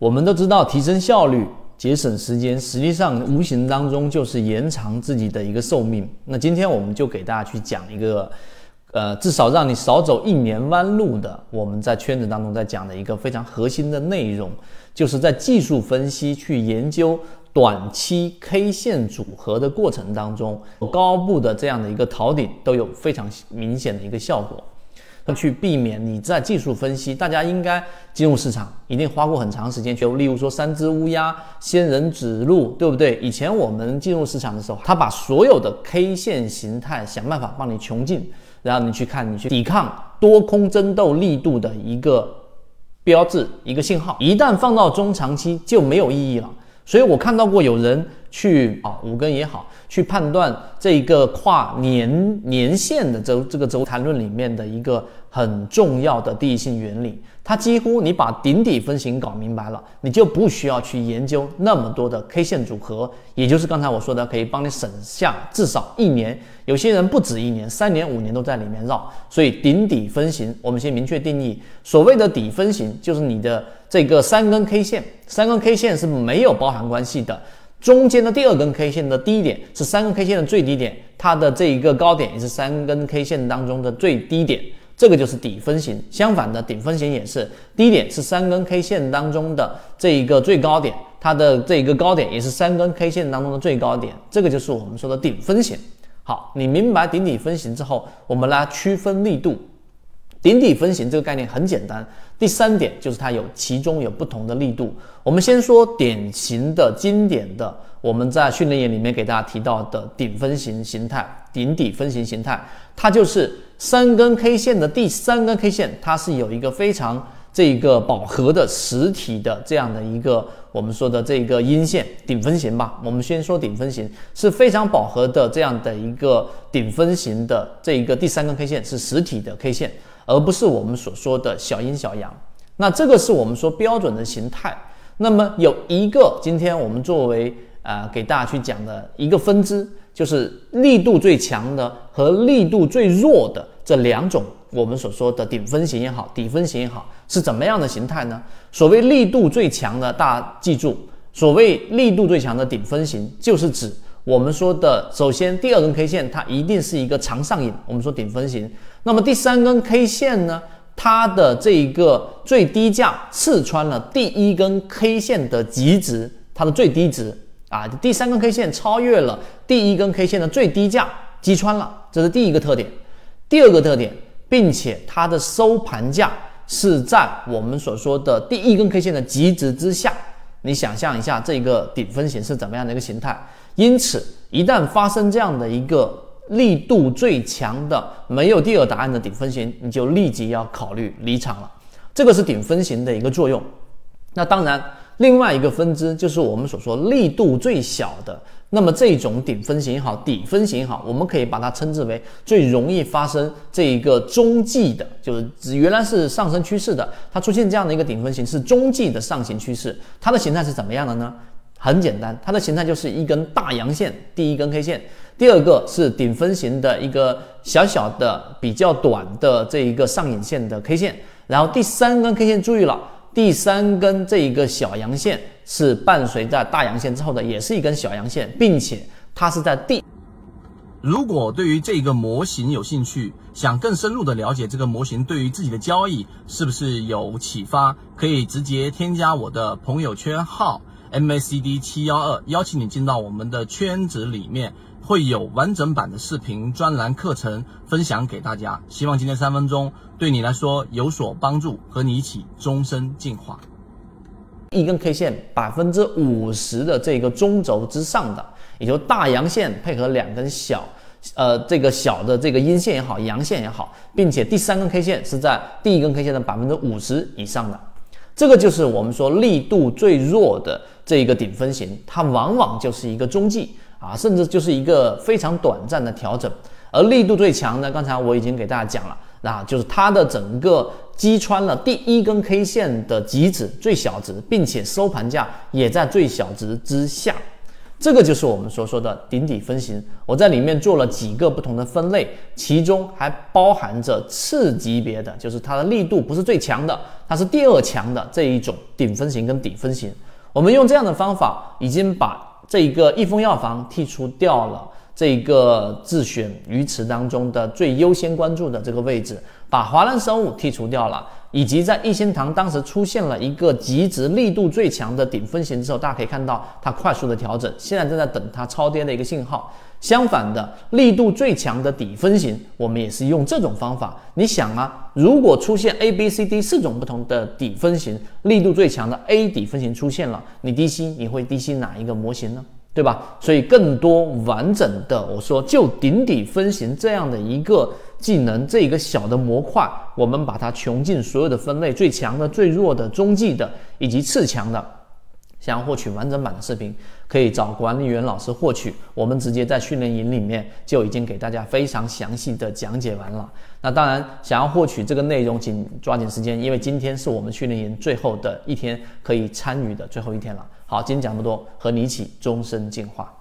我们都知道，提升效率、节省时间，实际上无形当中就是延长自己的一个寿命。那今天我们就给大家去讲一个，呃，至少让你少走一年弯路的，我们在圈子当中在讲的一个非常核心的内容，就是在技术分析去研究短期 K 线组合的过程当中，高部的这样的一个逃顶都有非常明显的一个效果。去避免你在技术分析，大家应该进入市场一定花过很长时间，就例如说三只乌鸦、仙人指路，对不对？以前我们进入市场的时候，他把所有的 K 线形态想办法帮你穷尽，然后你去看，你去抵抗多空争斗力度的一个标志、一个信号，一旦放到中长期就没有意义了。所以我看到过有人去啊五根也好。去判断这一个跨年年限的周这个周谈论里面的一个很重要的第一性原理，它几乎你把顶底分型搞明白了，你就不需要去研究那么多的 K 线组合，也就是刚才我说的，可以帮你省下至少一年，有些人不止一年，三年五年都在里面绕。所以顶底分型，我们先明确定义，所谓的底分型就是你的这个三根 K 线，三根 K 线是没有包含关系的。中间的第二根 K 线的低点是三根 K 线的最低点，它的这一个高点也是三根 K 线当中的最低点，这个就是底分型。相反的，顶分型也是低点是三根 K 线当中的这一个最高点，它的这一个高点也是三根 K 线当中的最高点，这个就是我们说的顶分型。好，你明白顶底分型之后，我们来区分力度。顶底分型这个概念很简单，第三点就是它有其中有不同的力度。我们先说典型的、经典的，我们在训练营里面给大家提到的顶分型形态、顶底分型形态，它就是三根 K 线的第三根 K 线，它是有一个非常这个饱和的实体的这样的一个我们说的这个阴线顶分型吧。我们先说顶分型是非常饱和的这样的一个顶分型的这一个第三根 K 线是实体的 K 线。而不是我们所说的小阴小阳，那这个是我们说标准的形态。那么有一个，今天我们作为啊给大家去讲的一个分支，就是力度最强的和力度最弱的这两种，我们所说的顶分型也好，底分型也好，是怎么样的形态呢？所谓力度最强的，大家记住，所谓力度最强的顶分型，就是指。我们说的，首先第二根 K 线它一定是一个长上影，我们说顶分型。那么第三根 K 线呢，它的这一个最低价刺穿了第一根 K 线的极值，它的最低值啊，第三根 K 线超越了第一根 K 线的最低价，击穿了，这是第一个特点。第二个特点，并且它的收盘价是在我们所说的第一根 K 线的极值之下。你想象一下，这个顶分型是怎么样的一个形态？因此，一旦发生这样的一个力度最强的、没有第二答案的顶分型，你就立即要考虑离场了。这个是顶分型的一个作用。那当然，另外一个分支就是我们所说力度最小的。那么这种顶分型也好，底分型也好，我们可以把它称之为最容易发生这一个中继的，就是原来是上升趋势的，它出现这样的一个顶分型是中继的上行趋势。它的形态是怎么样的呢？很简单，它的形态就是一根大阳线，第一根 K 线，第二个是顶分型的一个小小的、比较短的这一个上影线的 K 线，然后第三根 K 线，注意了。第三根这一个小阳线是伴随在大阳线之后的，也是一根小阳线，并且它是在第。如果对于这个模型有兴趣，想更深入的了解这个模型对于自己的交易是不是有启发，可以直接添加我的朋友圈号 MACD 七幺二，邀请你进到我们的圈子里面。会有完整版的视频专栏课程分享给大家，希望今天三分钟对你来说有所帮助，和你一起终身进化。一根 K 线百分之五十的这个中轴之上的，也就大阳线配合两根小，呃，这个小的这个阴线也好，阳线也好，并且第三根 K 线是在第一根 K 线的百分之五十以上的，这个就是我们说力度最弱的这一个顶分型，它往往就是一个中继。啊，甚至就是一个非常短暂的调整，而力度最强呢，刚才我已经给大家讲了，那就是它的整个击穿了第一根 K 线的极值最小值，并且收盘价也在最小值之下。这个就是我们所说的顶底分型。我在里面做了几个不同的分类，其中还包含着次级别的，就是它的力度不是最强的，它是第二强的这一种顶分型跟底分型。我们用这样的方法，已经把这一个益丰药房剔除掉了。这个自选鱼池当中的最优先关注的这个位置，把华南生物剔除掉了，以及在一心堂当时出现了一个极值力度最强的顶分型之后，大家可以看到它快速的调整，现在正在等它超跌的一个信号。相反的，力度最强的底分型，我们也是用这种方法。你想啊，如果出现 A、B、C、D 四种不同的底分型，力度最强的 A 底分型出现了，你低吸你会低吸哪一个模型呢？对吧？所以更多完整的，我说就顶底分型这样的一个技能，这一个小的模块，我们把它穷尽所有的分类，最强的、最弱的、中继的以及次强的。想要获取完整版的视频，可以找管理员老师获取。我们直接在训练营里面就已经给大家非常详细的讲解完了。那当然，想要获取这个内容，请抓紧时间，因为今天是我们训练营最后的一天，可以参与的最后一天了。好，今天讲这么多，和你一起终身进化。